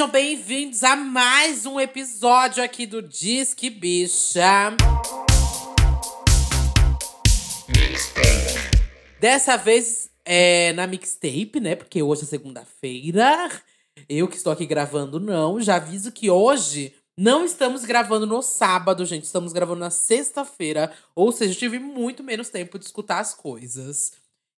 Sejam bem-vindos a mais um episódio aqui do Disque Bicha. Dessa vez é na mixtape, né? Porque hoje é segunda-feira. Eu que estou aqui gravando, não. Já aviso que hoje não estamos gravando no sábado, gente. Estamos gravando na sexta-feira. Ou seja, tive muito menos tempo de escutar as coisas.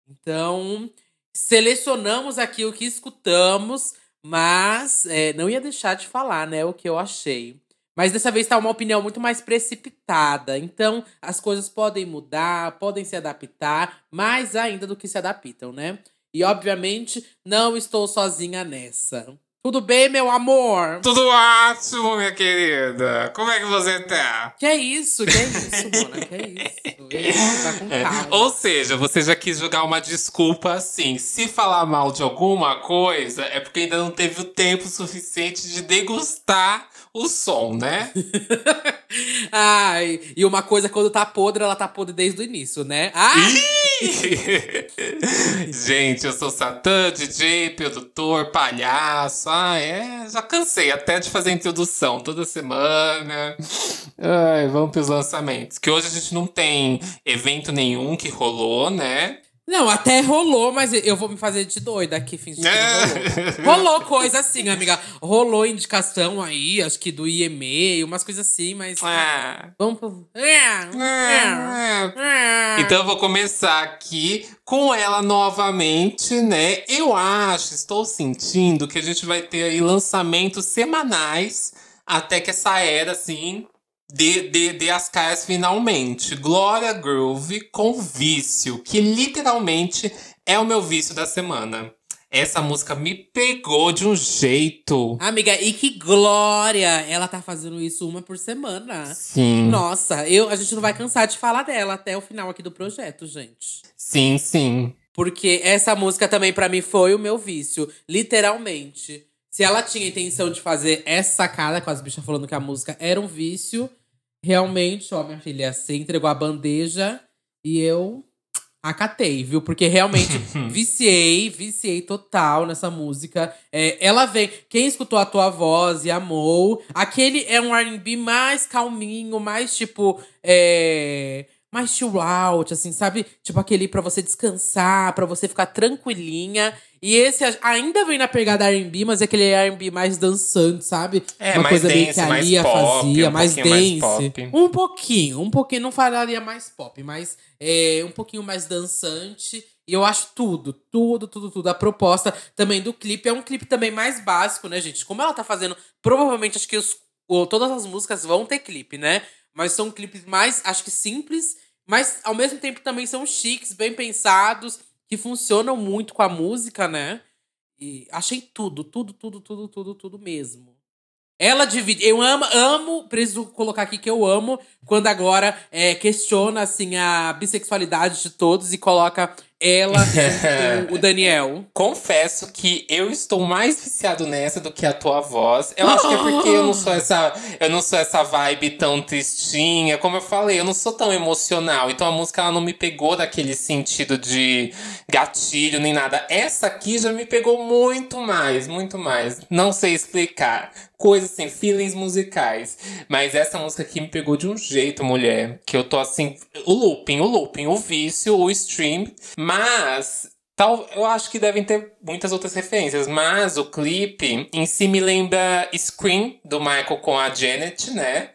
Então, selecionamos aqui o que escutamos, mas é, não ia deixar de falar, né? O que eu achei. Mas dessa vez está uma opinião muito mais precipitada. Então, as coisas podem mudar, podem se adaptar, mais ainda do que se adaptam, né? E, obviamente, não estou sozinha nessa. Tudo bem, meu amor? Tudo ótimo, minha querida. Como é que você tá? Que é isso, que é isso, Mona, que é isso. Tá com É. Ou seja, você já quis jogar uma desculpa assim. Se falar mal de alguma coisa, é porque ainda não teve o tempo suficiente de degustar o som, né? Ai, e uma coisa, quando tá podre, ela tá podre desde o início, né? Ai! Gente, eu sou Satã, DJ, produtor, palhaço. Ah, é. Já cansei até de fazer introdução toda semana. Ai, vamos pros lançamentos. Que hoje a gente não tem evento nenhum que rolou, né? Não, até rolou, mas eu vou me fazer de doida aqui, fingir que É. não rolou. Rolou coisa assim, amiga. Rolou indicação aí, acho que do IME, umas coisas assim, mas. Ah. Vamos pro. Então eu vou começar aqui com ela novamente, né? Eu acho, estou sentindo que a gente vai ter aí lançamentos semanais até que essa era, assim, dê, dê, dê as caras finalmente. Glória Groove com Vício, que literalmente é o meu vício da semana. Essa música me pegou de um jeito. Amiga, e que glória! Ela tá fazendo isso uma por semana. Sim. Nossa, eu, a gente não vai cansar de falar dela até o final aqui do projeto, gente. Sim, sim. Porque essa música também pra mim foi o meu vício, literalmente. Se ela tinha intenção de fazer essa cara com as bichas falando que a música era um vício, realmente, ó, minha filha, você entregou a bandeja e eu acatei, viu? Porque realmente viciei, viciei total nessa música. É, ela vem. Quem escutou a tua voz e amou, aquele é um RB mais calminho, mais tipo. É, mais chill out, assim, sabe? Tipo aquele pra você descansar, pra você ficar tranquilinha. E esse ainda vem na pegada R&B, mas é aquele R&B mais dançante, sabe? É, Uma mais coisa meio dance, que a mais Lia pop, fazia, um mais mais dance. pop. Um pouquinho, um pouquinho, não falaria mais pop, mas é, um pouquinho mais dançante. E eu acho tudo, tudo, tudo, tudo. A proposta também do clipe é um clipe também mais básico, né, gente? Como ela tá fazendo, provavelmente acho que os, todas as músicas vão ter clipe, né? Mas são clipes mais, acho que simples, mas ao mesmo tempo também são chiques, bem pensados, que funcionam muito com a música, né? E achei tudo, tudo, tudo, tudo, tudo, tudo mesmo. Ela divide. Eu amo, amo, preciso colocar aqui que eu amo quando agora é, questiona assim a bissexualidade de todos e coloca ela o Daniel. Confesso que eu estou mais viciado nessa do que a tua voz. Eu acho que é porque eu não sou essa, eu não sou essa vibe tão tristinha, como eu falei, eu não sou tão emocional. Então a música ela não me pegou daquele sentido de gatilho nem nada. Essa aqui já me pegou muito mais, muito mais. Não sei explicar. Coisas assim, feelings musicais. Mas essa música aqui me pegou de um jeito, mulher. Que eu tô assim. O looping, o looping, o vício, o stream. Mas Tal, eu acho que devem ter muitas outras referências, mas o clipe em si me lembra Scream, do Michael com a Janet, né?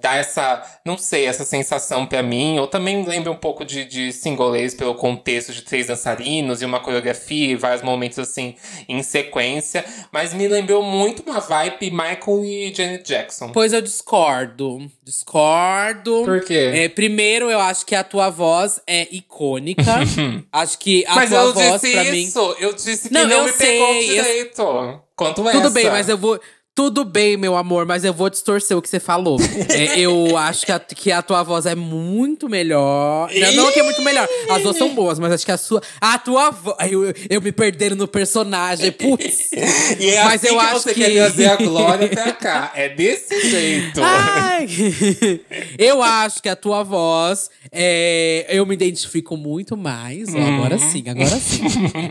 Dá essa, não sei, essa sensação pra mim. Ou também lembra um pouco de, de singolês pelo contexto de três dançarinos e uma coreografia e vários momentos assim em sequência. Mas me lembrou muito uma vibe Michael e Janet Jackson. Pois eu discordo. Discordo. Por quê? É, primeiro, eu acho que a tua voz é icônica. acho que a mas tua eu voz, disse pra mim. isso, eu disse que Não, não, eu me pegou sei, eu- direito. Quanto essa. Tudo bem, mas eu vou. Tudo bem, meu amor, mas eu vou distorcer o que você falou. É, eu acho que a, que a tua voz é muito melhor. Não, não que é muito melhor. As duas são boas, mas acho que a sua. A tua voz. Eu, eu me perdendo no personagem. Putz. E é Mas assim eu que acho você que- quer a glória pra cá. É desse jeito. Ai. eu acho que a tua voz É, eu me identifico muito mais. ó, Agora sim, agora sim.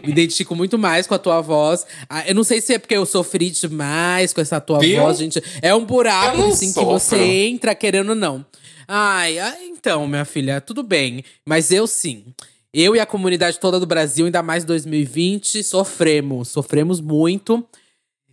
me identifico muito mais com a tua voz. Ah, Eu não sei se é porque eu sofri demais com essa tua Viu? voz, gente. É um buraco assim, que você entra querendo ou não. Ai, ah, então, minha filha, tudo bem. Mas eu sim. Eu e a comunidade toda do Brasil, ainda mais 2020, sofremos. Sofremos muito.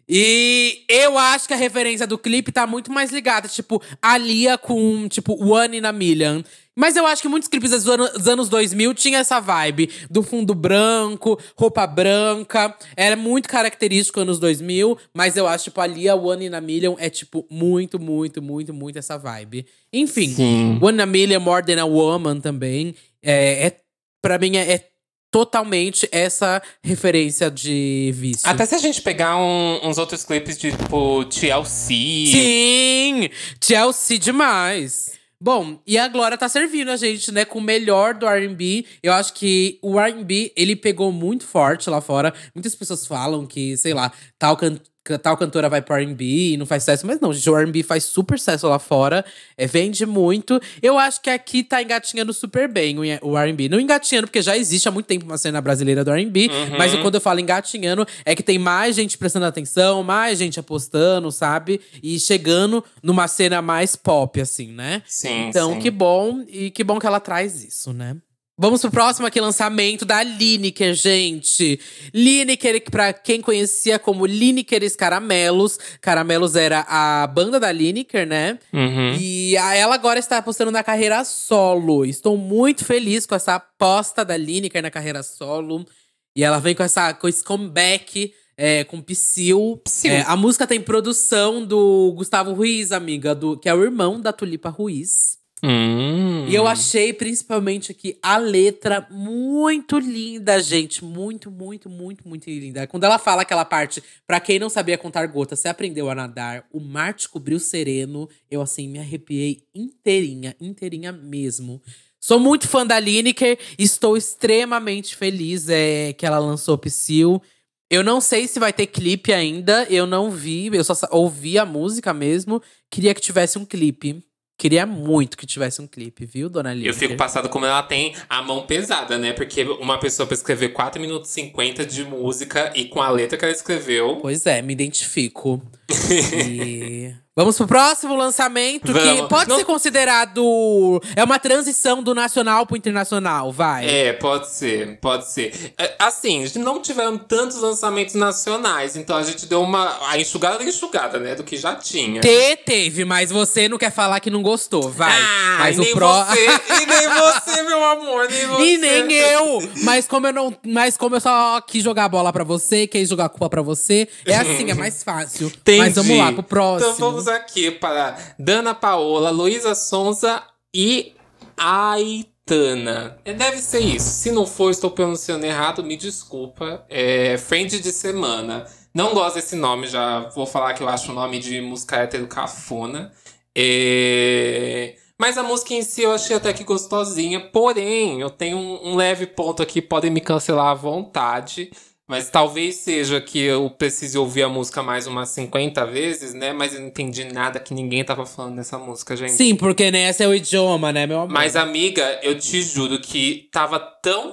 E eu acho que a referência do clipe tá muito mais ligada, tipo, a Lia com, tipo, One in a Million. Mas eu acho que muitos clipes dos anos, dos anos 2000 tinha essa vibe do fundo branco, roupa branca. Era muito característico anos 2000, mas eu acho, tipo, a Lia One in a Million é, tipo, muito, muito, muito, muito essa vibe. Enfim, Sim. One in a Million, More Than a Woman também. É, é, pra mim, é, é totalmente essa referência de vício. Até se a gente pegar um- uns outros clipes de, tipo, TLC. Sim! Chelsea demais! Bom, e a Glória tá servindo a gente, né, com o melhor do R&B. Eu acho que o R&B, ele pegou muito forte lá fora. Muitas pessoas falam que, sei lá, tal, can tal cantora vai pro R&B e não faz sucesso. Mas não, gente, o R&B faz super sucesso lá fora. É, vende muito. Eu acho que aqui tá engatinhando super bem o R&B. Não engatinhando, porque já existe há muito tempo uma cena brasileira do R&B. Mas quando eu falo engatinhando, é que tem mais gente prestando atenção, mais gente apostando, sabe? E chegando numa cena mais pop, assim, né? Sim, Então, sim. que bom. E que bom que ela traz isso, né? Vamos pro próximo aqui lançamento da Lineker, gente. Lineker, pra quem conhecia como Linekeres Caramelos. Caramelos era a banda da Lineker, né? Uhum. E ela agora está apostando na carreira solo. Estou muito feliz com essa aposta da Lineker na carreira solo. E ela vem com, essa, com esse comeback é, com Psyll. Psyll. É, a música tem produção do Gustavo Ruiz, amiga, do, que é o irmão da Tulipa Ruiz. Hum. E eu achei, principalmente aqui, a letra muito linda, gente. Muito, muito, muito, muito linda. Quando ela fala aquela parte, pra quem não sabia contar gotas, você aprendeu a nadar, o mar te cobriu sereno. Eu, assim, me arrepiei inteirinha, inteirinha mesmo. Sou muito fã da Lineker, estou extremamente feliz é, que ela lançou Psyll. Eu não sei se vai ter clipe ainda, eu não vi, eu só ouvi a música mesmo. Queria que tivesse um clipe. Queria muito que tivesse um clipe, viu, dona Lineker? Eu fico passado como ela tem a mão pesada, né? Porque uma pessoa pra escrever 4 minutos e 50 de música e com a letra que ela escreveu. Pois é, me identifico. E... Vamos pro próximo lançamento, que Vamos. pode Não- ser considerado. É uma transição do nacional pro internacional, vai. É, pode ser, pode ser. É, Assim, não tiveram tantos lançamentos nacionais, então a gente deu uma. A enxugada da enxugada, né? Do que já tinha. Te teve, mas você não quer falar que não gostou, vai. Ah, mas nem o pró. você, e nem você, meu amor, nem você. E nem eu! Mas como eu não. Mas como eu só quis jogar a bola pra você, quis jogar a culpa pra você, é assim, é mais fácil. Entendi. Mas vamos lá, pro próximo. Então vamos aqui para Dana Paola, Luísa Sonza e Aitana. É, Deve ser isso. Se não for, estou pronunciando errado, me desculpa. É Friend de Semana. Não gosto desse nome, já vou falar que eu acho o nome de música hétero cafona. É... Mas a música em si eu achei até que gostosinha. Porém, eu tenho um, um leve ponto aqui, podem me cancelar à vontade. Mas talvez seja que eu precise ouvir a música mais umas 50 vezes, né? Mas eu não entendi nada que ninguém tava falando nessa música, gente. Sim, porque né, esse é o idioma, né, meu amor? Mas, amiga, eu te juro que tava tão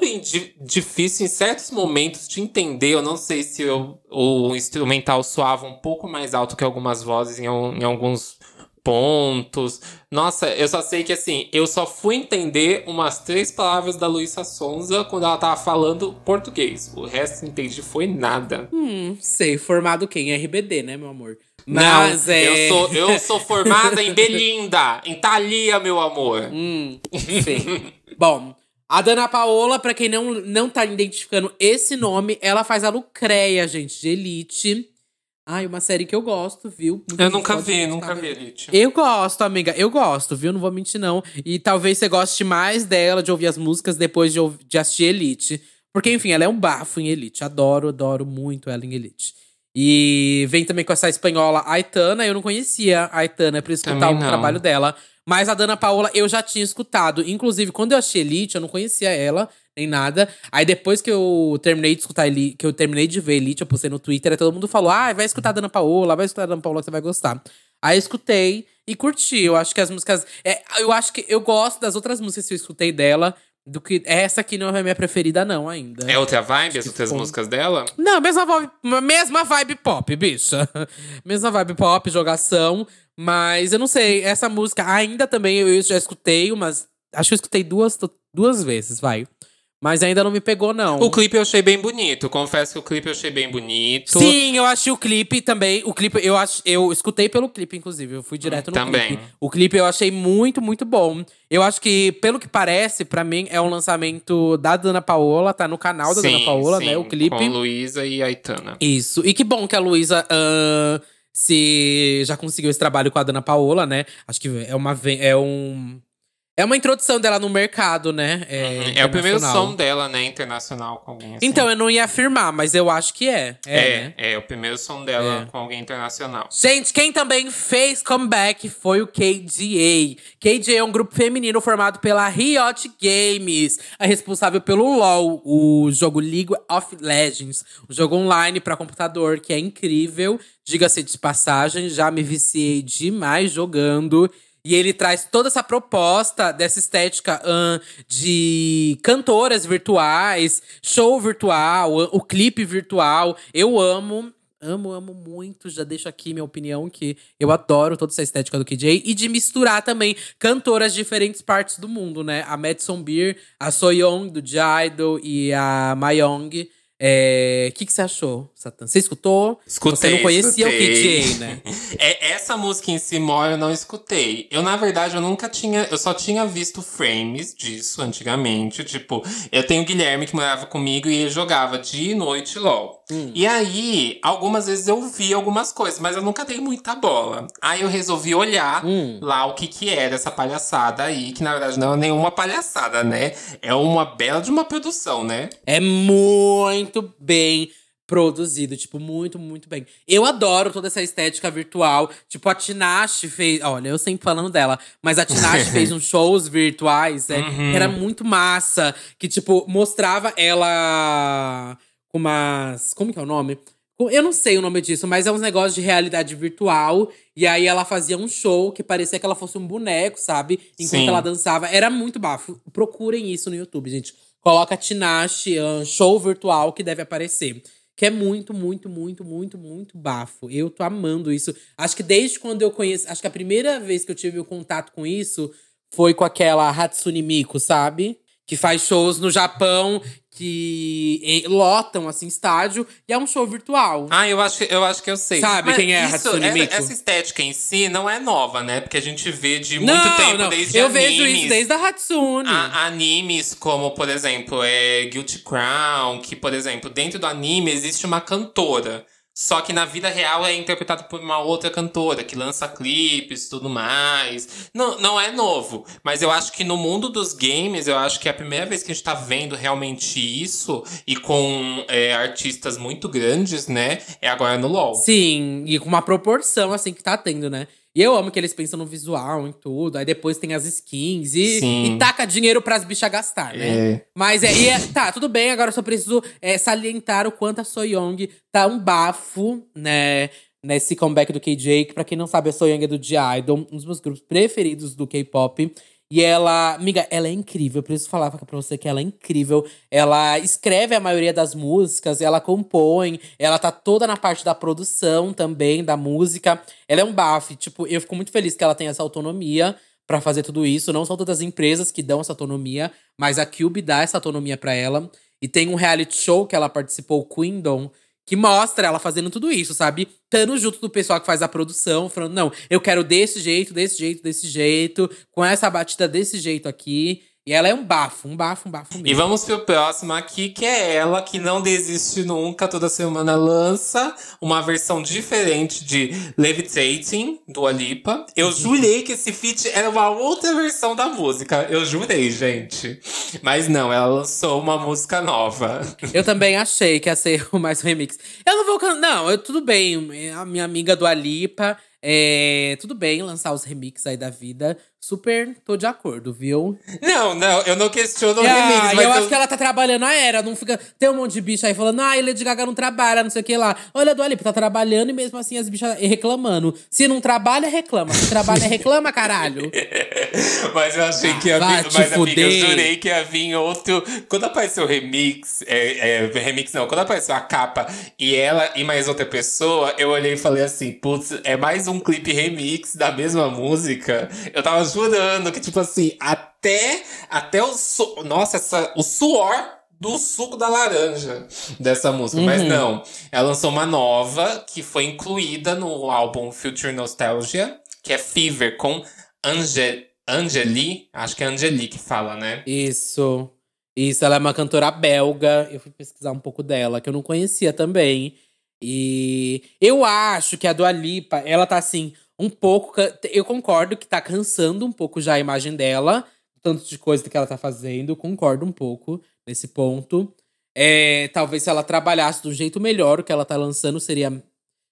difícil em certos momentos de entender. Eu não sei se eu- o instrumental soava um pouco mais alto que algumas vozes em, em alguns pontos. Nossa, eu só sei que assim, eu só fui entender umas três palavras da Luísa Sonza quando ela tava falando português. O resto entendi foi nada. Hum, sei, formado quem? RBD, né, meu amor? Não, Mas é. eu, sou, eu sou formada em Belinda, em Thalia, meu amor. Hum, sei. Bom, a Dana Paola, pra quem não, não tá identificando esse nome, ela faz a Lucreia, gente, de Elite. Ai, uma série que eu gosto, viu? Muita Eu nunca vi, nunca vi, Elite. Eu gosto, amiga. Eu gosto, viu? Não vou mentir, não. E talvez você goste mais dela, de ouvir as músicas, depois de, ouv- de assistir Elite. Porque, enfim, ela é um bafo em Elite. Adoro, adoro muito ela em Elite. E vem também com essa espanhola Aitana. Eu não conhecia a Aitana pra escutar Também o trabalho dela. Mas a Dana Paola eu já tinha escutado. Inclusive, quando eu achei Elite, eu não conhecia ela, nem nada. Aí depois que eu terminei de escutar Elite, que eu terminei de ver Elite, eu postei no Twitter, aí todo mundo falou: ah, vai escutar a Dana Paola, vai escutar a Dana Paola que você vai gostar. Aí eu escutei e curti. Eu acho que as músicas. É, eu acho que eu gosto das outras músicas que eu escutei dela. Do que essa aqui não é minha preferida, não, ainda. É outra vibe, as outras músicas dela? Não, mesma vibe, mesma vibe pop, bicha. mesma vibe pop, jogação. Mas eu não sei, essa música ainda também eu já escutei umas. Acho que eu escutei duas, duas vezes, vai. Mas ainda não me pegou, não. O clipe eu achei bem bonito. Confesso que o clipe eu achei bem bonito. Sim, eu achei o clipe também. O clipe, eu, ach, eu escutei pelo clipe, inclusive. Eu fui direto no também. clipe. O clipe eu achei muito, muito bom. Eu acho que, pelo que parece, para mim, é um lançamento da Dana Paola, tá no canal da sim, Dana Paola, sim, né? O clipe. Com Luísa e Aitana. Isso. E que bom que a Luísa. Uh, se já conseguiu esse trabalho com a Dana Paola, né? Acho que é uma é um é uma introdução dela no mercado, né? É, uhum. é o primeiro som dela, né? Internacional com alguém assim. Então, eu não ia afirmar, mas eu acho que é. É, é, né? é o primeiro som dela é. com alguém internacional. Gente, quem também fez comeback foi o KDA. KDA é um grupo feminino formado pela Riot Games, a responsável pelo LoL, o jogo League of Legends, um jogo online para computador que é incrível. Diga-se de passagem, já me viciei demais jogando. E ele traz toda essa proposta dessa estética de cantoras virtuais, show virtual, o clipe virtual. Eu amo. Amo, amo muito. Já deixo aqui minha opinião que eu adoro toda essa estética do KJ. E de misturar também cantoras de diferentes partes do mundo, né? A Madison Beer, a Soyeon do J-Idol e a Mayong o é, que, que você achou, Satan? Você escutou? Escutei. Você não conhecia escutei. o KJ, né? é, essa música em si, eu não escutei. Eu, na verdade, eu nunca tinha. Eu só tinha visto frames disso antigamente. Tipo, eu tenho o Guilherme que morava comigo e ele jogava dia e noite LOL. Hum. E aí, algumas vezes eu vi algumas coisas, mas eu nunca dei muita bola. Aí eu resolvi olhar hum. lá o que que era essa palhaçada aí, que na verdade não é nenhuma palhaçada, né? É uma bela de uma produção, né? É muito bem produzido, tipo, muito, muito bem. Eu adoro toda essa estética virtual. Tipo, a Tinashe fez. Olha, eu sempre falando dela, mas a Tinashe fez uns shows virtuais, é, uhum. era muito massa. Que, tipo, mostrava ela umas. Como que é o nome? Eu não sei o nome disso, mas é uns negócios de realidade virtual. E aí ela fazia um show que parecia que ela fosse um boneco, sabe? Enquanto Sim. ela dançava. Era muito bafo. Procurem isso no YouTube, gente. Coloca Tinashe, um show virtual que deve aparecer. Que é muito, muito, muito, muito, muito bafo. Eu tô amando isso. Acho que desde quando eu conheço. Acho que a primeira vez que eu tive o contato com isso foi com aquela Hatsune Miku, sabe? Que faz shows no Japão que lotam, assim, estádio, e é um show virtual. Ah, eu acho, eu acho que eu sei. Sabe Mas quem é isso, a Hatsune Miku? Essa estética em si não é nova, né? Porque a gente vê de muito não, tempo, não. desde eu animes. Eu vejo isso desde a Hatsune. A, animes como, por exemplo, é Guilty Crown, que, por exemplo, dentro do anime existe uma cantora. Só que na vida real é interpretado por uma outra cantora que lança clipes e tudo mais. Não, não é novo, mas eu acho que no mundo dos games, eu acho que é a primeira vez que a gente tá vendo realmente isso e com é, artistas muito grandes, né? É agora no LoL. Sim, e com uma proporção assim que tá tendo, né? E eu amo que eles pensam no visual, em tudo. Aí depois tem as skins e, e taca dinheiro pras bichas gastar, né? É. Mas é, é, Tá, tudo bem, agora eu só preciso é, salientar o quanto a Soyoung tá um bafo, né? Nesse comeback do KJ, que pra quem não sabe, a Soyoung é do G-Idol, um dos meus grupos preferidos do K-pop. E ela, amiga, ela é incrível. Eu preciso falar pra você que ela é incrível. Ela escreve a maioria das músicas, ela compõe, ela tá toda na parte da produção também, da música. Ela é um bafo. Tipo, eu fico muito feliz que ela tem essa autonomia para fazer tudo isso. Não são todas as empresas que dão essa autonomia, mas a Cube dá essa autonomia para ela. E tem um reality show que ela participou, Queendom, que mostra ela fazendo tudo isso, sabe? Estando junto do pessoal que faz a produção, falando, não, eu quero desse jeito, desse jeito, desse jeito, com essa batida desse jeito aqui. E ela é um bafo, um bafo, um bafo mesmo. E vamos pro próximo aqui, que é ela que não desiste nunca, toda semana lança uma versão diferente de Levitating, do Alipa. Eu uhum. jurei que esse feat era uma outra versão da música. Eu jurei, gente. Mas não, ela lançou uma música nova. Eu também achei que ia ser mais remix. Eu não vou cantar. Não, eu, tudo bem. A minha amiga do Alipa É, tudo bem lançar os remixes aí da vida. Super tô de acordo, viu? Não, não, eu não questiono o Ah, remix, mas eu, eu- acho que ela tá trabalhando a era. Não fica. Tem um monte de bicha aí falando, ah, Lady Gaga não trabalha, não sei o que lá. Olha, a Dua Lipa tá trabalhando e mesmo assim as bichas reclamando. Se não trabalha, reclama. Se trabalha, reclama, caralho. Mas eu achei que ia te Mas, amiga, eu jurei que ia vir outro. Quando apareceu o remix, é, é, remix não, quando apareceu a capa e ela e mais outra pessoa, eu olhei e falei assim: putz, é mais um clipe remix da mesma música. Eu tava jurando que, tipo assim, até, até o. Su Nossa, essa, o suor do suco da laranja dessa música. Mas Uhum. não. Ela lançou uma nova que foi incluída no álbum Future Nostalgia, que é Fever, com Ange Angeli. Acho que é Angeli que fala, né? Isso. Isso, ela é uma cantora belga. Eu fui pesquisar um pouco dela, que eu não conhecia também. E eu acho que a Dua Lipa, ela tá assim, um pouco. Eu concordo que tá cansando um pouco já a imagem dela, tanto de coisa que ela tá fazendo. Concordo um pouco nesse ponto. É, talvez se ela trabalhasse um jeito melhor o que ela tá lançando, seria,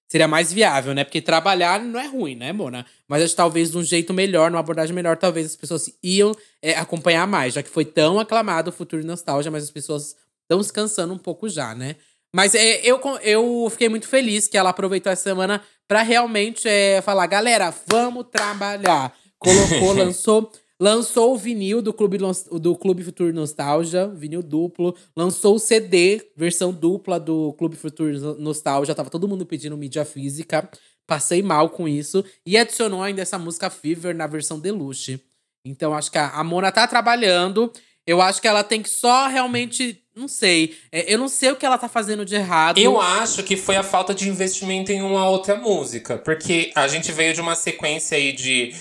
seria mais viável, né? Porque trabalhar não é ruim, né, Mona? Mas acho que talvez de um jeito melhor, numa abordagem melhor, talvez as pessoas iam é, acompanhar mais, já que foi tão aclamado o Futuro Nostalgia, mas as pessoas estão se cansando um pouco já, né? Mas é, eu, eu fiquei muito feliz que ela aproveitou essa semana pra realmente é, falar: galera, vamos trabalhar. Colocou, lançou. Lançou o vinil do Clube, do Clube Futuro Nostalgia, vinil duplo. Lançou o CD, versão dupla do Clube Futuro Nostalgia. Tava todo mundo pedindo mídia física. Passei mal com isso. E adicionou ainda essa música Fever na versão deluxe. Então acho que a, a Mona tá trabalhando. Eu acho que ela tem que só realmente. Não sei. É, eu não sei o que ela tá fazendo de errado. Eu acho que foi a falta de investimento em uma outra música. Porque a gente veio de uma sequência aí de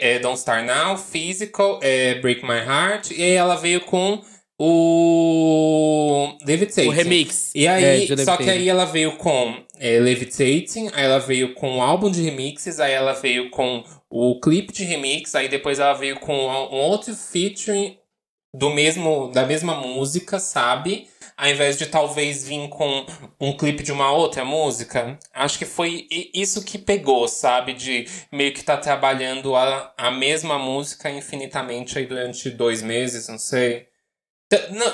é, Don't Start Now, Physical, é, Break My Heart. E aí ela veio com o Levitating. O remix. E É, aí, de só que aí ela veio com é, Levitating, aí ela veio com o álbum de remixes, aí ela veio com o clipe de remix, aí depois ela veio com um outro featuring do mesmo, da mesma música, sabe? Ao invés de talvez vir com um clipe de uma outra música. Acho que foi isso que pegou, sabe? De meio que tá trabalhando a, a mesma música infinitamente aí durante dois meses, não sei.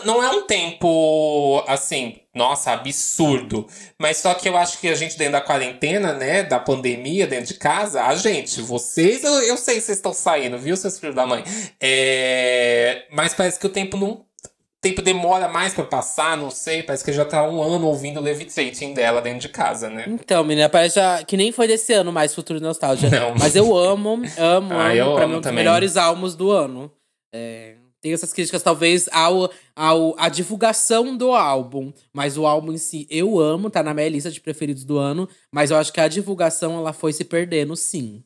Não é um tempo, assim, nossa, absurdo. Mas só que eu acho que a gente dentro da quarentena, né, da pandemia, dentro de casa, a gente, vocês, eu, eu sei que vocês estão saindo, viu, seus filhos da mãe? É, mas parece que o tempo não. O tempo demora mais pra passar, não sei. Parece que já tá um ano ouvindo o Levitating dela dentro de casa, né? Então, menina, parece já, que nem foi desse ano mais Futuro Nostalgia. Não. Mas eu amo, amo, Ah, amo. eu pra amo mim, um dos melhores álbuns do ano. É, tem essas críticas, talvez, ao, ao a divulgação do álbum. Mas o álbum em si, eu amo, tá na minha lista de preferidos do ano. Mas eu acho que a divulgação, ela foi se perdendo, sim.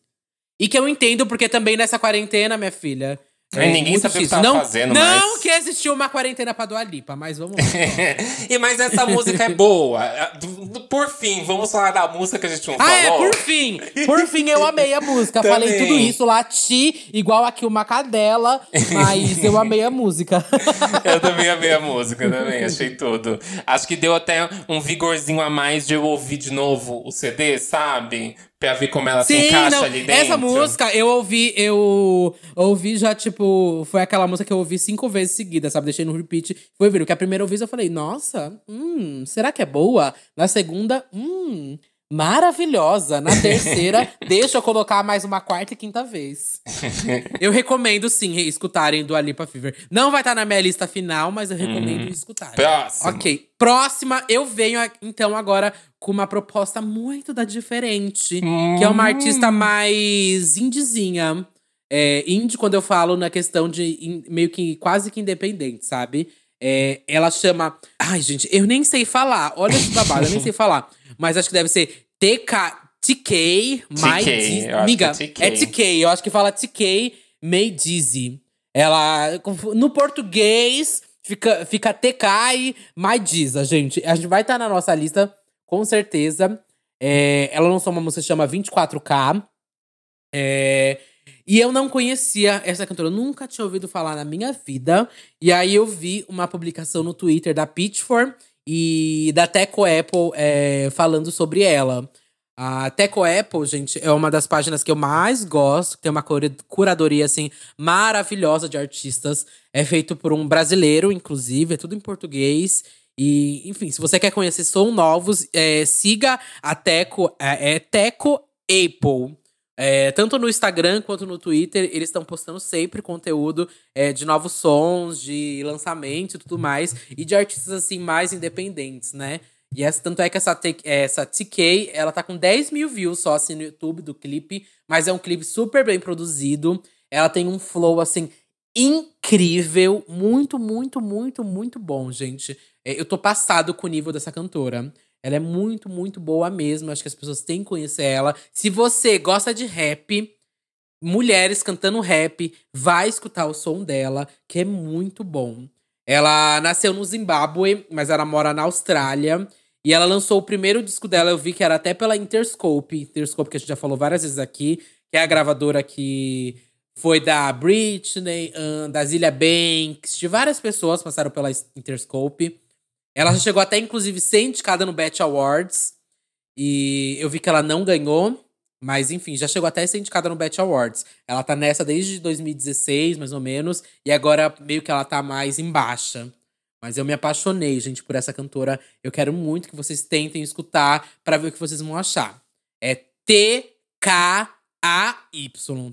E que eu entendo, porque também nessa quarentena, minha filha. Ai, ninguém sabia o que tava não, fazendo, Não mas- que existiu uma quarentena pra Dua Lipa, mas vamos lá. e mas essa música é boa. Por fim, vamos falar da música que a gente não Ah, é, falou. por fim! Por fim, eu amei a música. Falei tudo isso, lati, igual aqui uma cadela, mas eu amei a música. Eu também amei a música, também, achei tudo. Acho que deu até um vigorzinho a mais de eu ouvir de novo o CD, sabe? Pra ver como ela se Sim, encaixa não, ali dentro. essa música eu ouvi, eu ouvi já, tipo, foi aquela música que eu ouvi cinco vezes seguidas, sabe? Deixei no repeat, foi ouvindo. Que a primeira vez eu falei, nossa, hum, será que é boa? Na segunda, hum, maravilhosa. Na terceira, deixa eu colocar mais uma quarta e quinta vez. eu recomendo, sim, escutarem do Alipa Fever. Não vai estar na minha lista final, mas eu recomendo escutarem. Próximo. Ok. Próxima, eu venho então agora com uma proposta muito da diferente. Que é uma artista mais indizinha. É, indie, quando eu falo na questão de in- meio que quase que independente, sabe? É, ela chama. Ai, gente, eu nem sei falar. Olha esse babado, eu nem sei falar. Mas acho que deve ser TK. TK, My Dizzy. acho Amiga, é TK. é. Eu acho que fala TK May Dizzy. Ela, no português, fica, fica TK e My Dizzy, gente. A gente vai estar na nossa lista, com certeza. É, ela lançou uma música que chama 24K. É, e eu não conhecia essa cantora, eu nunca tinha ouvido falar na minha vida. E aí eu vi uma publicação no Twitter da Pitchfork e da Teco Apple é, falando sobre ela. A Teco Apple, gente, é uma das páginas que eu mais gosto. Tem uma curadoria, assim, maravilhosa de artistas. É feito por um brasileiro, inclusive. É tudo em português. E, enfim, se você quer conhecer som novos, é, siga a Teco. É, é Teco Apple. É, tanto no Instagram quanto no Twitter, eles estão postando sempre conteúdo é, de novos sons, de lançamento e tudo mais. E de artistas, assim, mais independentes, né? E essa, tanto é que essa, essa TK, ela tá com 10 mil views só assim no YouTube do clipe. Mas é um clipe super bem produzido. Ela tem um flow, assim, incrível. Muito, muito, muito, muito bom, gente. É, eu tô passado com o nível dessa cantora. Ela é muito, muito boa mesmo. Acho que as pessoas têm que conhecer ela. Se você gosta de rap, mulheres cantando rap, vai escutar o som dela, que é muito bom. Ela nasceu no Zimbábue, mas ela mora na Austrália. E ela lançou o primeiro disco dela, eu vi que era até pela Interscope. Interscope, que a gente já falou várias vezes aqui, que é a gravadora que foi da Britney, da Zilia Banks, de várias pessoas passaram pela Interscope. Ela já chegou até, inclusive, ser indicada no Bet Awards. E eu vi que ela não ganhou. Mas, enfim, já chegou até a ser indicada no Bet Awards. Ela tá nessa desde 2016, mais ou menos. E agora, meio que ela tá mais em baixa. Mas eu me apaixonei, gente, por essa cantora. Eu quero muito que vocês tentem escutar para ver o que vocês vão achar. É T-K-A-Y,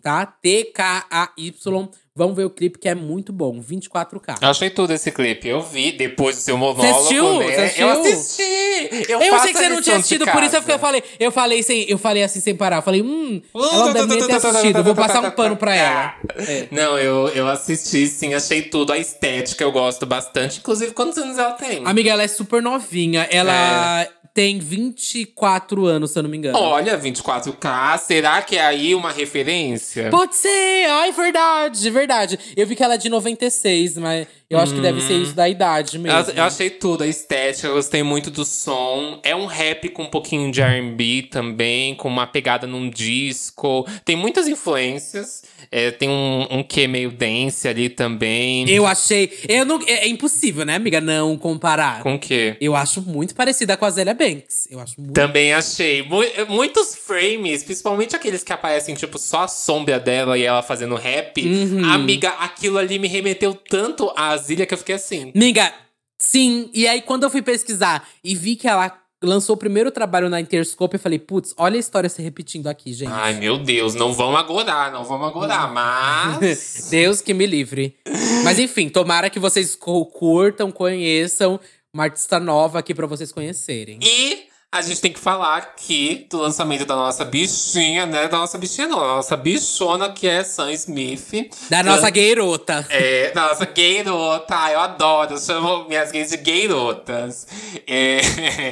tá? T-K-A-Y. Vamos ver o clipe que é muito bom, 24K. Eu achei tudo esse clipe. Eu vi depois do seu monólogo. Você assistiu? Né? Você assistiu? Eu assisti! Eu, eu achei que você não tinha assistido, por isso eu falei, eu falei sem, eu falei assim sem parar. Eu falei, hum, ela deve ter assistido, vou passar um pano pra ela. É. Não, eu, eu assisti sim, achei tudo. A estética eu gosto bastante. Inclusive, quantos anos ela tem? Amiga, ela é super novinha. Ela. É tem 24 anos, se eu não me engano. Olha, 24K, será que é aí uma referência? Pode ser! Ai, verdade, verdade. Eu vi que ela é de 96, mas eu acho que deve ser isso da idade mesmo. Eu, eu achei tudo, a estética, eu gostei muito do som. É um rap com um pouquinho de RB também, com uma pegada num disco. Tem muitas influências. É, tem um, um quê meio dance ali também. Eu achei. Eu não, é, é, impossível, né, amiga, não comparar. Com o quê? Eu acho muito parecida com a Zélia Banks. Eu acho muito. Também achei. muitos frames, principalmente aqueles que aparecem, tipo, só a sombra dela e ela fazendo rap. Uhum. Amiga, aquilo ali me remeteu tanto a Zília que eu fiquei assim. Amiga, sim. E aí, quando eu fui pesquisar e vi que ela lançou o primeiro trabalho na Interscope, eu falei, putz, olha a história se repetindo aqui, gente. Ai, meu Deus, não vamos agorar, não vamos agorar, mas. Deus que me livre. mas enfim, tomara que vocês curtam, conheçam uma artista nova aqui para vocês conhecerem. E a gente tem que falar aqui do lançamento da nossa bichinha, né? Da nossa bichinha, não, da nossa bichona, que é Sam Smith. Da nossa gayrota. É, da nossa gayrota. Eu adoro, eu chamo minhas gays de gayrotas. É,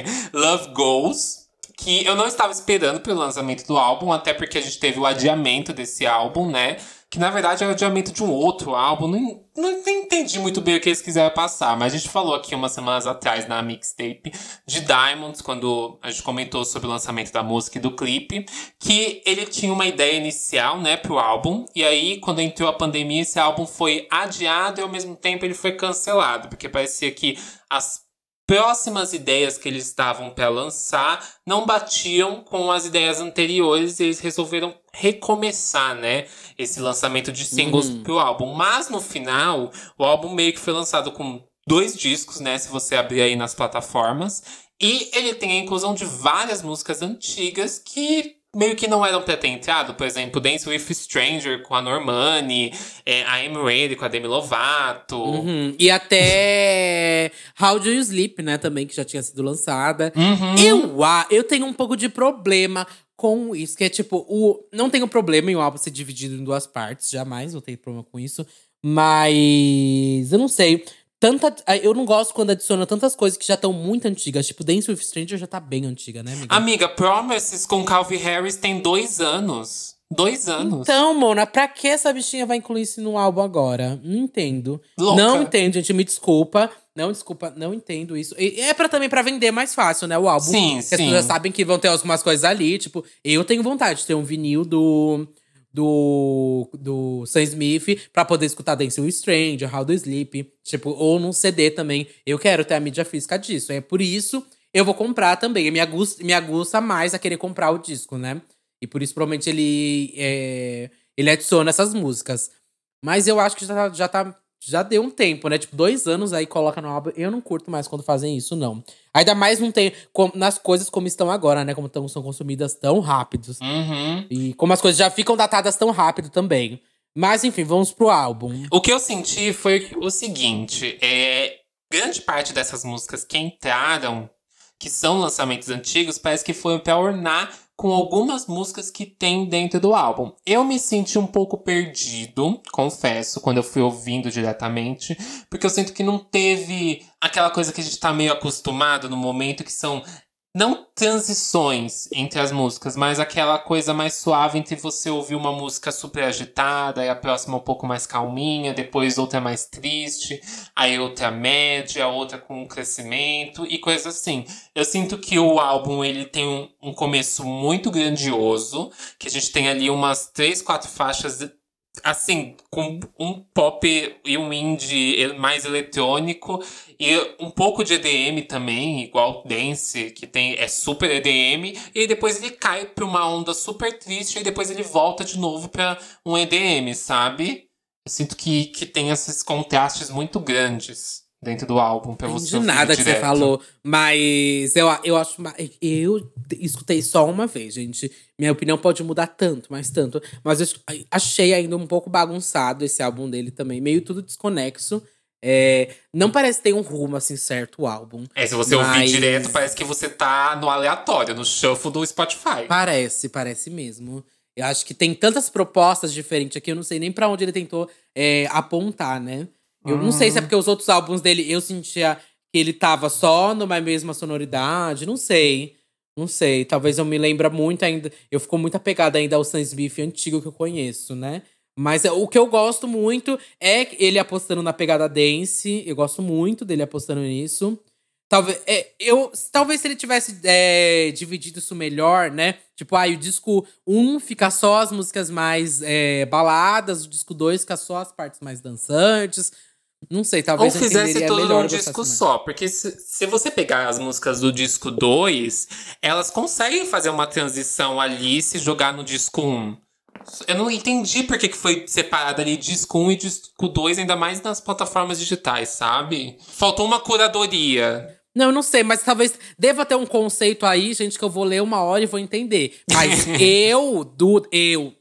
Love Goes. Que eu não estava esperando pelo lançamento do álbum, até porque a gente teve o adiamento desse álbum, né? Que na verdade é o adiamento de um outro álbum. Não, não, não, entendi muito bem o que eles quiseram passar, mas a gente falou aqui umas semanas atrás na mixtape de Diamonds, quando a gente comentou sobre o lançamento da música e do clipe, que ele tinha uma ideia inicial, né, pro álbum, e aí quando entrou a pandemia, esse álbum foi adiado e ao mesmo tempo ele foi cancelado, porque parecia que as próximas ideias que eles estavam para lançar não batiam com as ideias anteriores e eles resolveram recomeçar, né, esse lançamento de singles uhum. pro álbum. Mas no final, o álbum meio que foi lançado com dois discos, né, se você abrir aí nas plataformas, e ele tem a inclusão de várias músicas antigas que meio que não eram pra ter entrado. Por exemplo, Dance with Stranger com a Normani, é, I'm Ready com a Demi Lovato. Uhum. E até How Do You Sleep, né, também, que já tinha sido lançada. Uhum. Eu, eu tenho um pouco de problema com isso, que é tipo, o, não tenho problema em o álbum ser dividido em duas partes, jamais vou ter problema com isso. Mas eu não sei tanta. Eu não gosto quando adiciona tantas coisas que já estão muito antigas. Tipo, Dance with Stranger já tá bem antiga, né, amiga? Amiga, Promises com Calvin Harris tem dois anos. Dois anos. Então, Mona, pra que essa bichinha vai incluir isso no álbum agora? Não entendo. Louca. Não entendo, gente. Me desculpa. Não, desculpa, não entendo isso. E é para também para vender mais fácil, né? O álbum. Sim, sim. As pessoas já sabem que vão ter algumas coisas ali. Tipo, eu tenho vontade de ter um vinil do do, do Sam Smith pra poder escutar Dancing with Stranger, How to Sleep, tipo, ou num CD também. Eu quero ter a mídia física disso. É por isso eu vou comprar também. Me aguça, me aguça mais a querer comprar o disco, né? E por isso, provavelmente, ele, é, ele adiciona essas músicas. Mas eu acho que já tá, já tá. Já deu um tempo, né? Tipo, dois anos aí coloca no álbum. Eu não curto mais quando fazem isso, não. Ainda mais não tem. Com, nas coisas como estão agora, né? Como tão, são consumidas tão rápidos. Uhum. E como as coisas já ficam datadas tão rápido também. Mas enfim, vamos pro álbum. O que eu senti foi o seguinte: é, grande parte dessas músicas que entraram, que são lançamentos antigos, parece que foi pra ornar com algumas músicas que tem dentro do álbum. Eu me senti um pouco perdido, confesso, quando eu fui ouvindo diretamente, porque eu sinto que não teve aquela coisa que a gente tá meio acostumado no momento, que são não transições entre as músicas, mas aquela coisa mais suave entre você ouvir uma música super agitada e a próxima um pouco mais calminha, depois outra mais triste, aí outra média, outra com crescimento e coisas assim. Eu sinto que o álbum ele tem um, um começo muito grandioso, que a gente tem ali umas três, quatro faixas assim, com um pop e um indie mais eletrônico e um pouco de EDM também, igual Dance, que tem é super EDM, e depois ele cai para uma onda super triste e depois ele volta de novo para um EDM, sabe? Eu sinto que, que tem esses contrastes muito grandes dentro do álbum para você De nada que direto. você falou, mas eu, eu acho. Eu escutei só uma vez, gente. Minha opinião pode mudar tanto, mas tanto. Mas eu achei ainda um pouco bagunçado esse álbum dele também, meio tudo desconexo. É, não parece ter um rumo assim certo o álbum. É, se você mas... ouvir direto, parece que você tá no aleatório, no shuffle do Spotify. Parece, parece mesmo. Eu acho que tem tantas propostas diferentes aqui, eu não sei nem para onde ele tentou é, apontar, né? Eu não sei se é porque os outros álbuns dele eu sentia que ele tava só numa mesma sonoridade, não sei. Não sei, talvez eu me lembre muito ainda. Eu fico muito apegada ainda ao Sam Smith antigo que eu conheço, né? Mas é, o que eu gosto muito é ele apostando na pegada dance. Eu gosto muito dele apostando nisso. Talvez, é, eu, talvez se ele tivesse é, dividido isso melhor, né? Tipo, aí ah, o disco 1 um fica só as músicas mais é, baladas, o disco 2 fica só as partes mais dançantes. Não sei, talvez Ou fizesse tudo num disco só. Porque se, se você pegar as músicas do disco 2, elas conseguem fazer uma transição ali e se jogar no disco 1. Um. Eu não entendi por que, que foi separado ali disco 1 e disco 2, ainda mais nas plataformas digitais, sabe? Faltou uma curadoria. Não, não sei, mas talvez deva ter um conceito aí, gente, que eu vou ler uma hora e vou entender. Mas eu, Duda, eu,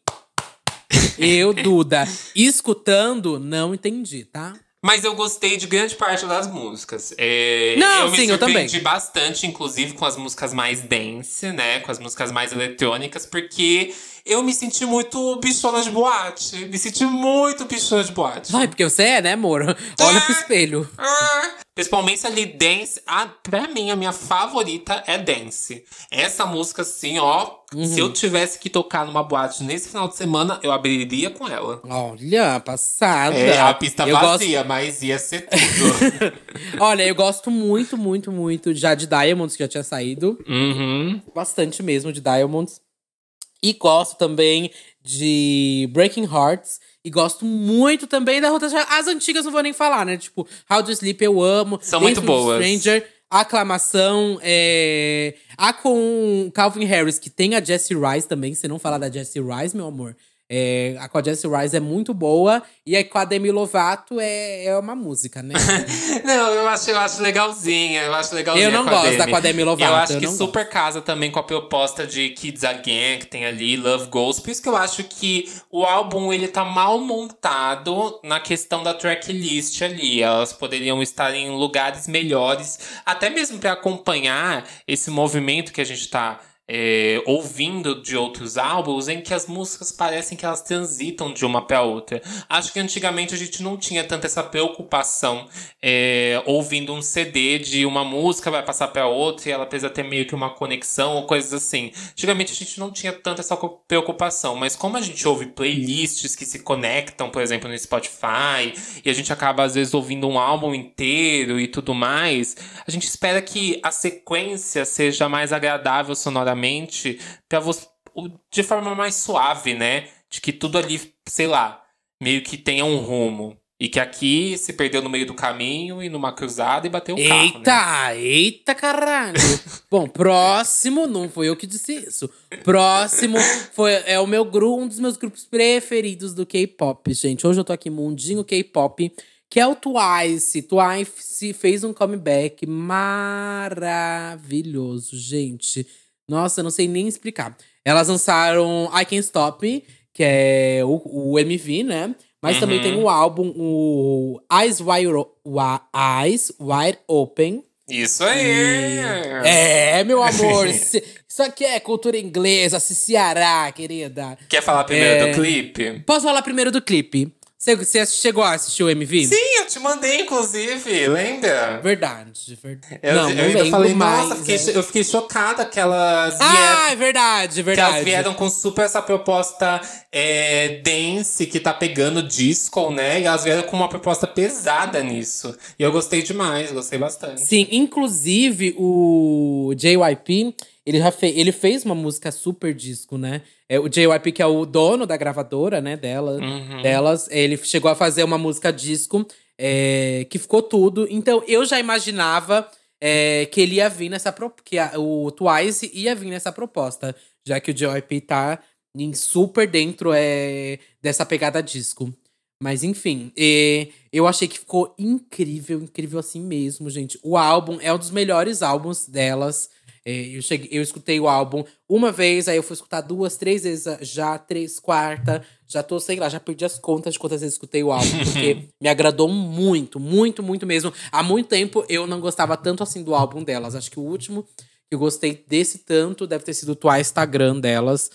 eu, Duda, escutando, não entendi, tá? Mas eu gostei de grande parte das músicas. É, Não, eu me sim, surpreendi eu também. bastante, inclusive, com as músicas mais dance, né? Com as músicas mais eletrônicas, porque eu me senti muito bichona de boate. Me senti muito bichona de boate. Vai, porque você é, né, amor? Olha pro espelho. Ah, principalmente ali, dance. Ah, pra mim, a minha favorita é dance. Essa música, assim, ó. Uhum. Se eu tivesse que tocar numa boate nesse final de semana, eu abriria com ela. Olha, passada. É, a pista eu vazia, mas ia ser tudo. Olha, eu gosto muito, muito, muito já de Diamonds, que já tinha saído. uhum. Bastante mesmo de Diamonds. E gosto também de Breaking Hearts. E gosto muito também da Rota As antigas não vou nem falar, né? Tipo, How to Sleep eu amo. São muito Dance with boas. Stranger, Aclamação. É... A com Calvin Harris, que tem a Jessie Rice também. Se não falar da Jessie Rice, meu amor. É, a com a Jessie Rice é muito boa. E aí com a Demi Lovato é, é uma música, né? Não, eu acho, eu acho legalzinha. Eu acho legalzinha. Eu não gosto Demi. da com a Demi Lovato, Eu acho eu que super casa também com a proposta de Kids Again, que tem ali, Love Goes. Por isso que eu acho que o álbum ele tá mal montado na questão da tracklist ali. Elas poderiam estar em lugares melhores, até mesmo para acompanhar esse movimento que a gente tá. É, ouvindo de outros álbuns em que as músicas parecem que elas transitam de uma para outra. Acho que antigamente a gente não tinha tanta essa preocupação é, ouvindo um CD de uma música vai passar para outra e ela precisa ter meio que uma conexão ou coisas assim. Antigamente a gente não tinha tanta essa preocupação, mas como a gente ouve playlists que se conectam, por exemplo, no Spotify, e a gente acaba às vezes ouvindo um álbum inteiro e tudo mais, a gente espera que a sequência seja mais agradável sonoramente para você de forma mais suave, né? De que tudo ali, sei lá, meio que tenha um rumo. E que aqui se perdeu no meio do caminho e numa cruzada e bateu o carro, Eita, né? eita caralho. Bom, próximo, não foi eu que disse isso. Próximo foi, é o meu grupo, um dos meus grupos preferidos do K-pop, gente. Hoje eu tô aqui mundinho K-pop, que é o Twice. Twice fez um comeback maravilhoso, gente. Nossa, não sei nem explicar. Elas lançaram I Can't Stop Me, que é o, o MV, né? Mas também Uhum. tem o álbum, o Eyes Wide, Eyes Wide Open. Isso aí! É, meu amor. Isso aqui é cultura inglesa, se Ceará, querida. Quer falar primeiro É. do clipe? Posso falar primeiro do clipe? Você, chegou a assistir o MV? Sim, eu te mandei, inclusive, lembra? Verdade, verdade. Eu, não, eu não ainda falei, mais. nossa, fiquei, é. eu fiquei chocada que elas Ah, vieram, é verdade, que verdade. elas vieram com super essa proposta é, dance, que tá pegando disco, né? E elas vieram com uma proposta pesada nisso. E eu gostei demais, gostei bastante. Sim, inclusive o JYP, ele já fe ele fez uma música super disco, né? É, o JYP, que é o dono da gravadora, né, dela, Uhum. delas, ele chegou a fazer uma música disco é, que ficou tudo. Então eu já imaginava é, que ele ia vir nessa que a- o Twice ia vir nessa proposta, já que o JYP tá em super dentro é, dessa pegada disco. Mas enfim, e eu achei que ficou incrível, incrível assim mesmo, gente. O álbum é um dos melhores álbuns delas. É, eu, cheguei, eu escutei o álbum uma vez, aí eu fui escutar duas, três vezes já, três, quarta. Já tô, sei lá, já perdi as contas de quantas vezes escutei o álbum, porque me agradou muito, muito, muito mesmo. Há muito tempo eu não gostava tanto assim do álbum delas. Acho que o último que eu gostei desse tanto deve ter sido o Twice Instagram delas.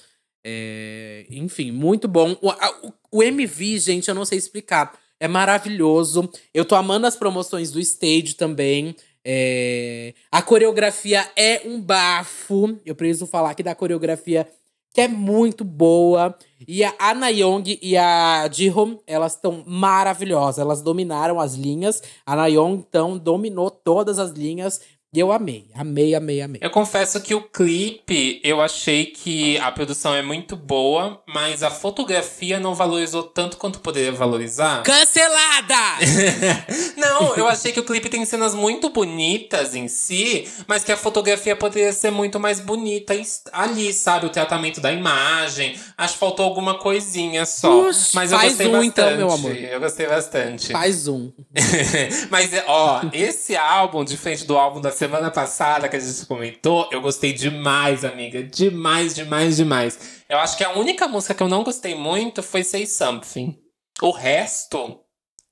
É, enfim, muito bom. O, o- o MV, gente, eu não sei explicar. É maravilhoso. Eu tô amando as promoções do stage também. É, a coreografia é um bafo. Eu preciso falar aqui da coreografia que é muito boa. E a Ana Young e a Jihom, elas estão maravilhosas. Elas dominaram as linhas. A Ana Young, então, dominou todas as linhas. E eu amei. Amei, amei, amei. Eu confesso que o clipe, eu achei que a produção é muito boa, mas a fotografia não valorizou tanto quanto poderia valorizar. Cancelada! não, eu achei que o clipe tem cenas muito bonitas em si, mas que a fotografia poderia ser muito mais bonita ali, sabe? O tratamento da imagem. Acho que faltou alguma coisinha só. Ux, mas eu faz gostei um bastante. então, meu amor. Eu gostei bastante. Faz um. Mas, ó, esse álbum, diferente do álbum da semana passada que a gente comentou, eu gostei demais, amiga. Demais, demais, demais. Eu acho que a única música que eu não gostei muito foi Say Something. O resto,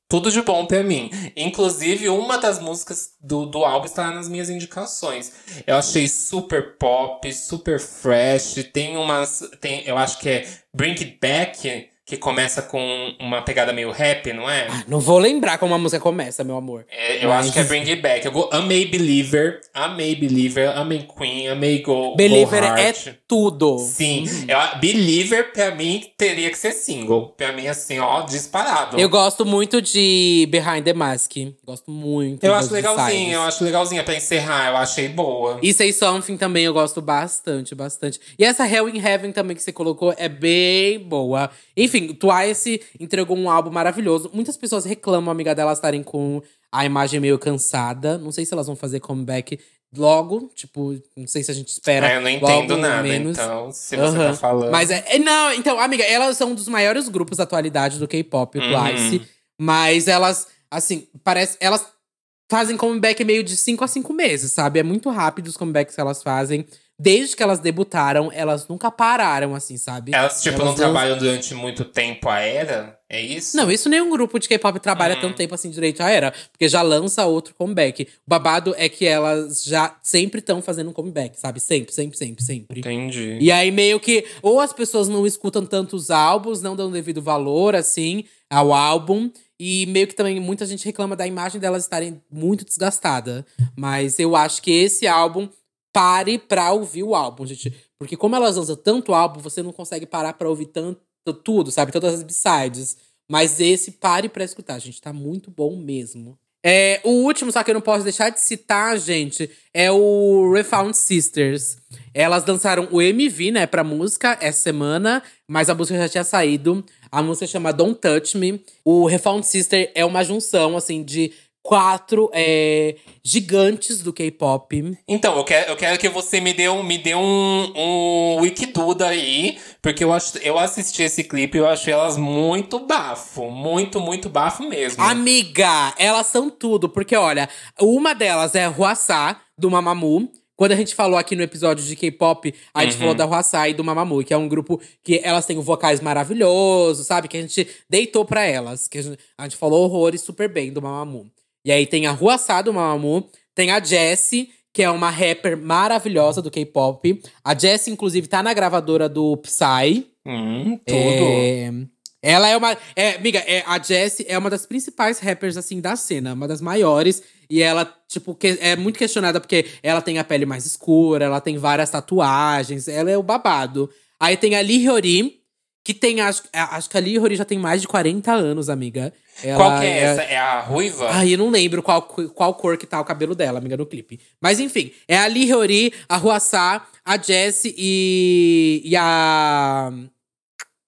tudo de bom pra mim. Inclusive, uma das músicas do, do álbum está nas minhas indicações. Eu achei super pop, super fresh. Tem umas. Tem, eu acho que é Bring It Back, que começa com uma pegada meio rap, não é? Não vou lembrar como a música começa, meu amor. É, eu Mas- acho que é Bring It Back. Eu amei Believer, amei Believer, amei Queen, amei Go, Believer Go é tudo. Sim, eu- Believer pra mim teria que ser single. Pra mim, assim, ó, disparado. Eu gosto muito de Behind the Mask. Gosto muito. Eu acho legalzinho, B-sides. eu acho legalzinha pra encerrar, eu achei boa. E Say Something também eu gosto bastante, bastante. E essa Hell in Heaven também que você colocou é bem boa. Enfim, Twice entregou um álbum maravilhoso. Muitas pessoas reclamam, amiga, delas estarem com a imagem meio cansada. Não sei se elas vão fazer comeback logo. Tipo, não sei se a gente espera. Ah, eu não entendo logo nada, menos. então, se você Aham. tá falando. Mas é, é- Não, então, amiga, elas são um dos maiores grupos da atualidade do K-pop, o Uhum. Twice. Mas elas, assim, parece. Elas fazem comeback meio de 5 a 5 meses, sabe? É muito rápido os comebacks que elas fazem. Desde que elas debutaram, elas nunca pararam, assim, sabe? Elas, tipo, não Elas trabalham durante muito tempo a era? É isso? Não, isso nenhum grupo de K-pop trabalha Uhum. tanto tempo assim direito já era. Porque já lança outro comeback. O babado é que elas já sempre estão fazendo um comeback, sabe? Sempre, sempre, sempre, sempre. Entendi. E aí, meio que, ou as pessoas não escutam tantos álbuns, não dão devido valor, assim, ao álbum. E meio que também muita gente reclama da imagem delas estarem muito desgastada. Mas eu acho que esse álbum pare pra ouvir o álbum, gente. Porque como elas lançam tanto álbum, você não consegue parar pra ouvir tanto tudo, sabe? Todas as b-sides. Mas esse pare pra escutar, gente. Tá muito bom mesmo. É, o último, só que eu não posso deixar de citar, gente, é o Refound Sisters. Elas lançaram o MV, né, pra música essa semana, mas a música já tinha saído A música chama Don't Touch Me. O Refound Sister é uma junção, assim, de quatro é, gigantes do K-pop. Então, eu quero, eu quero que você me dê um, me dê um, um Wikiduda aí, porque eu, acho, eu assisti esse clipe e eu achei elas muito bafo. Muito, muito bafo mesmo. Amiga, elas são tudo, porque olha, uma delas é Huasa, do Mamamoo. Quando a gente falou aqui no episódio de K-pop, a gente Uhum. falou da Huasa e do Mamamoo, que é um grupo que elas têm vocais maravilhosos, sabe? Que a gente deitou pra elas. Que a gente, a gente falou horrores super bem do Mamamoo. E aí tem a Huasa do Mamamoo, tem a Jessie, que é uma rapper maravilhosa do K-pop. A Jessie, inclusive, tá na gravadora do Psy. Hum, tudo. É, Ela é uma. É, amiga, é, a Jessie é uma das principais rappers, assim, da cena, uma das maiores. E ela, tipo, que- é muito questionada porque ela tem a pele mais escura, ela tem várias tatuagens, ela é o babado. Aí tem a Lee Hyori, que tem. Acho, acho que a Lee já tem mais de 40 anos, amiga. Ela Qual que é, essa? É a ruiva? Ai, eu não lembro qual, qual cor que tá o cabelo dela, amiga, no clipe. Mas enfim, é a Lee a Huasa, a Jessie e, e a.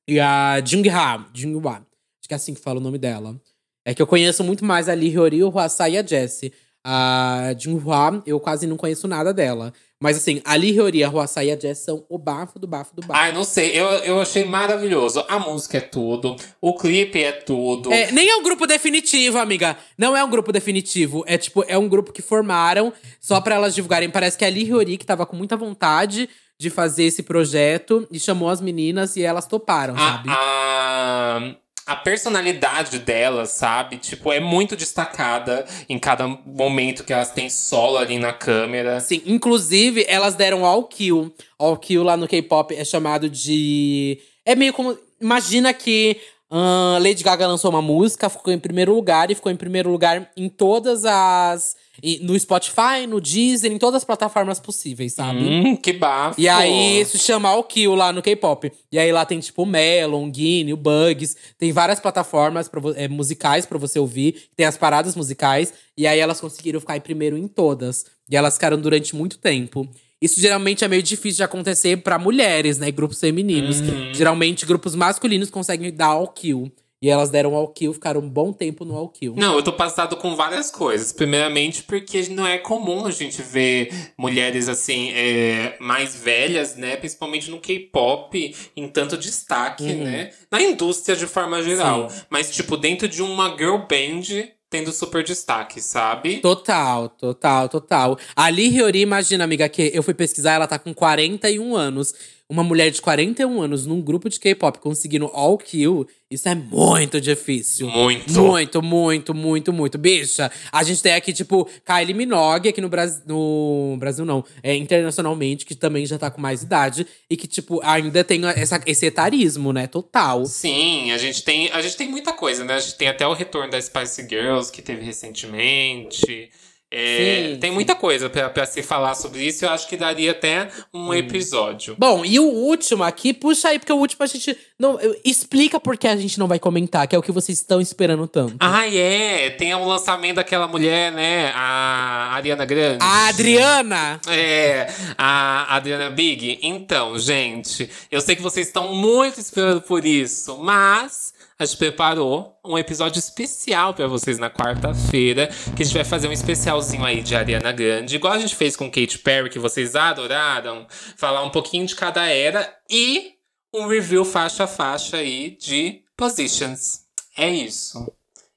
E a Jungha. Jungha. Acho que é assim que fala o nome dela. É que eu conheço muito mais a Lee Hyori, o Huasa e a Jessie. A Jungha, eu quase não conheço nada dela. Mas assim, a Lee Hyori, a Huasa e a Jessie são o bafo do bafo do bafo. Ai, não sei. Eu, eu achei maravilhoso. A música é tudo. O clipe é tudo. É, nem é um grupo definitivo, amiga. Não é um grupo definitivo. É tipo, é um grupo que formaram só pra elas divulgarem. Parece que é a Lee Hyori que tava com muita vontade de fazer esse projeto e chamou as meninas e elas toparam, sabe? a, a, a personalidade delas, sabe? Tipo, é muito destacada em cada momento que elas têm solo ali na câmera. Sim, inclusive, elas deram all kill. All kill lá no K-pop é chamado de. É meio como. Imagina que ahn, Lady Gaga lançou uma música, ficou em primeiro lugar e ficou em primeiro lugar em todas as. No Spotify, no Deezer, em todas as plataformas possíveis, sabe? Hum, que bafo. E aí, isso chama All Kill lá no K-pop. E aí lá tem, tipo, o Melon, o Guine, o Bugs. Tem várias plataformas pra é, musicais pra você ouvir. Tem as paradas musicais. E aí elas conseguiram ficar em primeiro em todas. E elas ficaram durante muito tempo. Isso geralmente é meio difícil de acontecer pra mulheres, né? Grupos femininos. Geralmente, grupos masculinos conseguem dar All Kill. E elas deram All Kill, ficaram um bom tempo no All Kill. Não, eu tô passado com várias coisas. Primeiramente, porque não é comum a gente ver mulheres assim, é, mais velhas, né? Principalmente no K-pop, em tanto destaque, né? Na indústria de forma geral. Mas, tipo, dentro de uma girl band, tendo super destaque, sabe? Total, total, total. A Lee Hyori, imagina, amiga, que eu fui pesquisar, ela tá com 41 anos. Uma mulher de 41 anos num grupo de K-pop conseguindo all kill, isso é muito difícil. Muito. Muito, muito, muito, muito. Bicha, a gente tem aqui, tipo, Kylie Minogue aqui no Brasil. No Brasil, não. É internacionalmente, que também já tá com mais idade. E que, tipo, ainda tem essa, esse etarismo, né? Total. Sim, a gente tem, a gente tem muita coisa, né? A gente tem até o retorno da Spice Girls, que teve recentemente. É, Sim, tem sim. muita coisa pra, pra se falar sobre isso. Eu acho que daria até um episódio. Bom, e o último aqui, puxa aí, porque o último a gente. não Explica por que a gente não vai comentar, que é o que vocês estão esperando tanto. Ah, é! Tem o lançamento daquela mulher, né? A Ariana Grande. A Adriana! É, a Adriana Big. Então, gente, eu sei que vocês estão muito esperando por isso, mas a gente preparou um episódio especial pra vocês na quarta-feira, que a gente vai fazer um especialzinho aí de Ariana Grande, igual a gente fez com Katy Perry, que vocês adoraram, falar um pouquinho de cada era e um review faixa a faixa aí de Positions. É isso.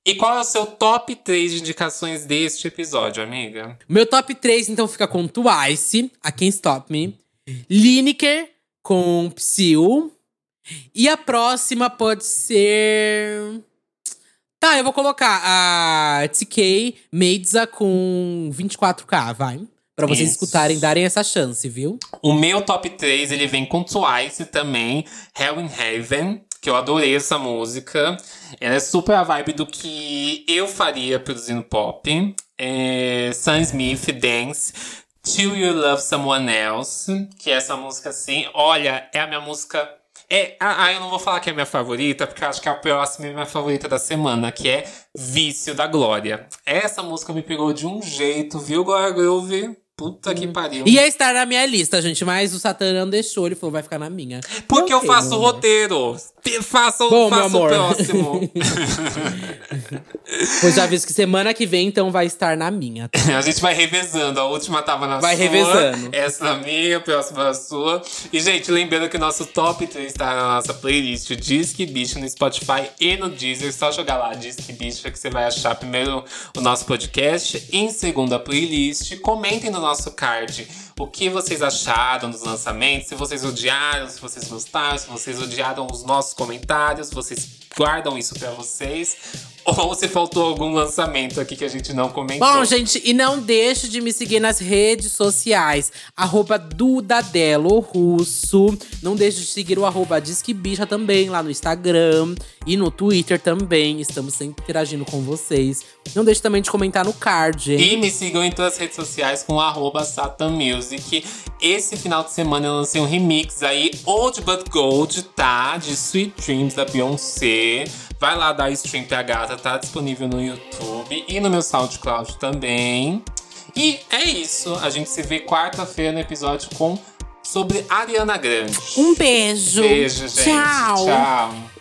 E qual é o seu top 3 de indicações deste episódio, amiga? Meu top 3, então, fica com Twice, a Can't Stop Me. Lineker, com Psyu. E a próxima pode ser. Tá, eu vou colocar a TK Meidza com 24K, vai. Pra vocês Isso. escutarem, darem essa chance, viu? O meu top 3, ele vem com Twice também, Hell in Heaven, que eu adorei essa música. Ela é super a vibe do que eu faria produzindo pop. É, Sam Smith, Dance, Till You Love Someone Else, que é essa música assim, olha, é a minha música... É, ah, ah, eu não vou falar que é minha favorita, porque acho que a próxima é a minha favorita da semana, que é Vício da Glória. Essa música me pegou de um jeito, viu, Glória Groove? Puta que pariu. Ia estar na minha lista, gente, mas o Satã não deixou. Ele falou, vai ficar na minha. Porque eu Ok, faço o roteiro. Te- Faça, o- Bom, faça o próximo. Pois já aviso que semana que vem, então, vai estar na minha. tá? A gente vai revezando. A última tava na Vai sua. revezando. Essa na minha, a próxima na sua. E, gente, lembrando que o nosso top 3 tá na nossa playlist Disque Bicha no Spotify e no Deezer. Só jogar lá Disque Bicha que você vai achar primeiro o nosso podcast. Em segundo, a playlist. Comentem no nosso card o que vocês acharam dos lançamentos. Se vocês odiaram, se vocês gostaram, se vocês odiaram os nossos comentários. Vocês guardam isso pra vocês. Ou se faltou algum lançamento aqui que a gente não comentou. Bom, gente, e não deixe de me seguir nas redes sociais. Arroba Dudadelo Russo. Não deixe de seguir o arroba Disque Bicha também lá no Instagram e no Twitter também. Estamos sempre interagindo com vocês. Não deixe também de comentar no card, hein? E me sigam em todas as redes sociais com arroba Satan Music. Esse final de semana eu lancei um remix aí, Old But Gold, tá? De Sweet Dreams da Beyoncé. Vai lá dar stream pra gata, tá disponível no YouTube e no meu SoundCloud também. E é isso. A gente se vê quarta-feira no episódio com sobre Ariana Grande. Um beijo. Beijo, gente. Tchau. Tchau.